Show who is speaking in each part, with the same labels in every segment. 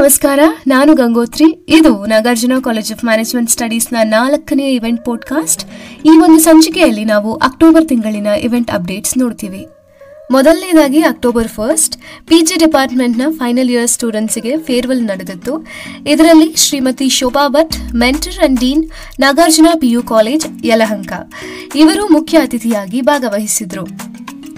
Speaker 1: ನಮಸ್ಕಾರ, ನಾನು ಗಂಗೋತ್ರಿ. ಇದು ನಾಗಾರ್ಜುನ ಕಾಲೇಜ್ ಆಫ್ ಮ್ಯಾನೇಜ್ಮೆಂಟ್ ಸ್ಟಡೀಸ್ನ ನಾಲ್ಕನೇ ಇವೆಂಟ್ ಪಾಡ್ಕಾಸ್ಟ್ ಈ ಒಂದು ಸಂಚಿಕೆಯಲ್ಲಿ ನಾವು ಅಕ್ಟೋಬರ್ ತಿಂಗಳಿನ ಇವೆಂಟ್ ಅಪ್ಡೇಟ್ಸ್ ನೋಡ್ತೀವಿ. ಮೊದಲನೇದಾಗಿ ಅಕ್ಟೋಬರ್ ಫಸ್ಟ್ ಪಿ ಜಿ ಡಿಪಾರ್ಟ್ಮೆಂಟ್ನ ಫೈನಲ್ ಇಯರ್ ಸ್ಟೂಡೆಂಟ್ಸ್ಗೆ ಫೇರ್ವೆಲ್ ನಡೆದಿತ್ತು. ಇದರಲ್ಲಿ Shrimati Shobha Bhat mentor and dean Nagarjuna PU college Yelahanka. ಇವರು ಮುಖ್ಯ ಅತಿಥಿಯಾಗಿ ಭಾಗವಹಿಸಿದ್ರು.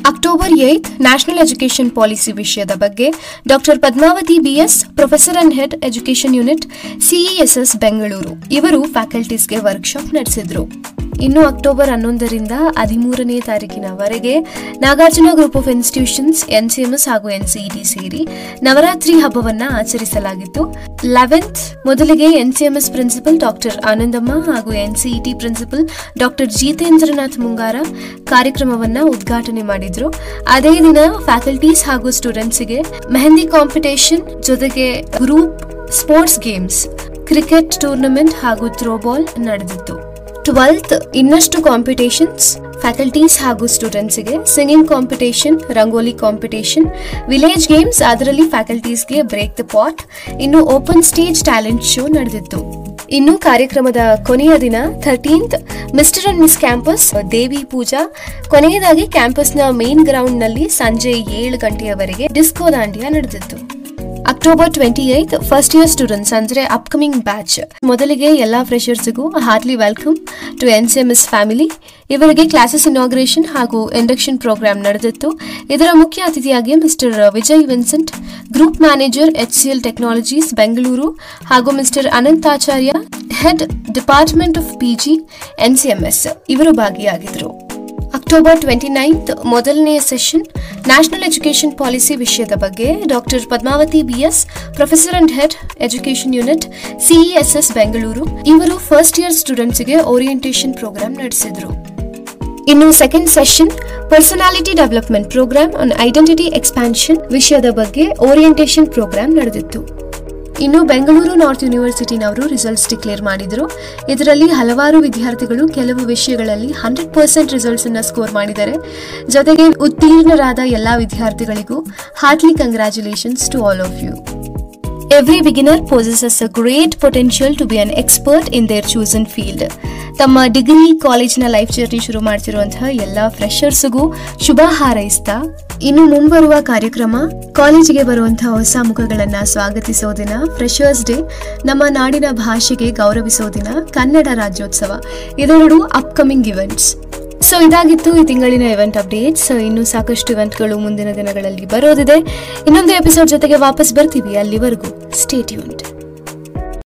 Speaker 1: October eighth national education policy ವಿಷಯದ ಬಗ್ಗೆ doctor Padmavathi BS professor and head education unit CESS Bengaluru ಇವರು ಫ್ಯಾಕಲ್ಟೀಸ್ಗೆ ವರ್ಕ್ಶಾಪ್ ನಡೆಸಿದ್ರು ಇನ್ನು ಅಕ್ಟೋಬರ್ ಹನ್ನೊಂದರಿಂದ ಹದಿಮೂರನೇ ತಾರೀಕಿನವರೆಗೆ Nagarjuna group of institutions, NCMS ಹಾಗೂ ಎನ್ಸಿಇಟಿ ಸೇರಿ ನವರಾತ್ರಿ ಹಬ್ಬವನ್ನ ಆಚರಿಸಲಾಗಿತ್ತು. ಲೆವೆಂತ್ ಮೊದಲಿಗೆ ಎನ್ಸಿಎಂಎಸ್ ಪ್ರಿನ್ಸಿಪಲ್ ಡಾಕ್ಟರ್ ಆನಂದಮ್ಮ ಹಾಗೂ ಎನ್ಸಿಇಟಿ ಪ್ರಿನ್ಸಿಪಲ್ ಡಾಕ್ಟರ್ ಜಿತೇಂದ್ರನಾಥ್ ಮುಂಗಾರ ಕಾರ್ಯಕ್ರಮವನ್ನ ಉದ್ಘಾಟನೆ ಮಾಡಿದ್ರು. ಅದೇ ದಿನ ಫ್ಯಾಕಲ್ಟೀಸ್ ಹಾಗೂ ಸ್ಟೂಡೆಂಟ್ಸ್ಗೆ ಮೆಹಂದಿ ಕಾಂಪಿಟೇಷನ್ ಜೊತೆಗೆ group sports games, cricket tournament ಹಾಗೂ ಥ್ರೋಬಾಲ್ ನಡೆದಿತ್ತು. ಟ್ವೆಲ್ತ್ ಇನ್ನಷ್ಟು ಕಾಂಪಿಟೇಷನ್ಸ್ ಫ್ಯಾಕಲ್ಟೀಸ್ ಹಾಗೂ ಸ್ಟೂಡೆಂಟ್ಸ್ಗೆ singing competition rangoli competition village games ಅದರಲ್ಲಿ ಫ್ಯಾಕಲ್ಟೀಸ್ಗೆ ಬ್ರೇಕ್ ದ ಪಾಟ್ ಇನ್ನು ಓಪನ್ ಸ್ಟೇಜ್ ಟ್ಯಾಲೆಂಟ್ ಶೋ ನಡೆದಿತ್ತು. ಇನ್ನು ಕಾರ್ಯಕ್ರಮದ ಕೊನೆಯ ದಿನ thirteenth mister and miss campus ದೇವಿ ಪೂಜಾ. ಕೊನೆಯದಾಗಿ ಕ್ಯಾಂಪಸ್ನ ಮೇನ್ ಗ್ರೌಂಡ್ನಲ್ಲಿ ಸಂಜೆ ಏಳು ಗಂಟೆಯವರೆಗೆ ಡಿಸ್ಕೋ ದಾಂಡಿಯಾ ನಡೆದಿತ್ತು. October twenty eighth first year students ಅಂದ್ರೆ ಅಪ್ಕಮಿಂಗ್ ಬ್ಯಾಚ್ ಮೊದಲಿಗೆ ಎಲ್ಲಾ ಫ್ರೆಷರ್ಸ್ಗೂ heartly welcome to N C M S family ಇವರಿಗೆ ಕ್ಲಾಸಸ್ ಇನಾಗ್ರೇಷನ್ ಹಾಗೂ ಇಂಡಕ್ಷನ್ ಪ್ರೋಗ್ರಾಮ್ ನಡೆದಿತ್ತು. ಇದರ ಮುಖ್ಯ ಅತಿಥಿಯಾಗಿ mister Vijay Vincent group manager H C L Technologies Bengaluru ಹಾಗೂ mister Ananthacharya head department of P G N C M S ಇವರು ಭಾಗಿಯಾಗಿದ್ದರು October twenty ninth ಮೊದಲನೆಯ ಸೆಷನ್ ನ್ಯಾಷನಲ್ ಎಜುಕೇಷನ್ ಪಾಲಿಸಿ ವಿಷಯದ ಬಗ್ಗೆ doctor Padmavathi B S professor and head education unit C E S S Bengaluru ಇವರು first year ಸ್ಟೂಡೆಂಟ್ಸ್ಗೆ orientation program ನಡೆಸಿದರು. ಇನ್ನು second session personality development program on identity expansion ವಿಷಯದ ಬಗ್ಗೆ orientation program ನಡೆದಿತ್ತು. ಇನ್ನು ಬೆಂಗಳೂರು ನಾರ್ತ್ ಯೂನಿವರ್ಸಿಟಿನವರು ರಿಸಲ್ಟ್ಸ್ ಡಿಕ್ಲೇರ್ ಮಾಡಿದರು. ಇದರಲ್ಲಿ ಹಲವಾರು ವಿದ್ಯಾರ್ಥಿಗಳು ಕೆಲವು ವಿಷಯಗಳಲ್ಲಿ ಹಂಡ್ರೆಡ್ ಪರ್ಸೆಂಟ್ ರಿಸಲ್ಟ್ಸ್ ಅನ್ನು ಸ್ಕೋರ್ ಮಾಡಿದ್ದಾರೆ. ಜೊತೆಗೆ ಉತ್ತೀರ್ಣರಾದ ಎಲ್ಲಾ ವಿದ್ಯಾರ್ಥಿಗಳಿಗೂ heartly congratulations to all of you every beginner possesses a great potential to be an expert in their chosen field ತಮ್ಮ ಡಿಗ್ರಿ ಕಾಲೇಜ್ನ ಲೈಫ್ ಜರ್ನಿ ಶುರು ಮಾಡ್ತಿರುವಂತಹ ಎಲ್ಲ ಫ್ರೆಷರ್ಸ್ಗೂ ಶುಭ ಹಾರೈಸ್ತಾ ಇನ್ನು ಮುಂಬರುವ ಕಾರ್ಯಕ್ರಮ, ಕಾಲೇಜಿಗೆ ಬರುವಂತಹ ಹೊಸ ಮುಖಗಳನ್ನ ಸ್ವಾಗತಿಸೋ ದಿನ ಫ್ರೆಷರ್ಸ್ ಡೇ ನಮ್ಮ ನಾಡಿನ ಭಾಷೆಗೆ ಗೌರವಿಸೋ ದಿನ, ಕನ್ನಡ ರಾಜ್ಯೋತ್ಸವ. ಇದೆರಡು ಅಪ್ಕಮಿಂಗ್ ಇವೆಂಟ್ಸ್ ಸೊ ಇದಾಗಿತ್ತು ಈ ತಿಂಗಳಿನ ಇವೆಂಟ್ ಅಪ್ಡೇಟ್ಸ್ ಇನ್ನು ಸಾಕಷ್ಟು ಇವೆಂಟ್ಗಳು ಮುಂದಿನ ದಿನಗಳಲ್ಲಿ ಬರೋದಿದೆ. ಇನ್ನೊಂದು ಎಪಿಸೋಡ್ ಜೊತೆಗೆ ವಾಪಸ್ ಬರ್ತೀವಿ ಅಲ್ಲಿವರೆಗೂ. State unit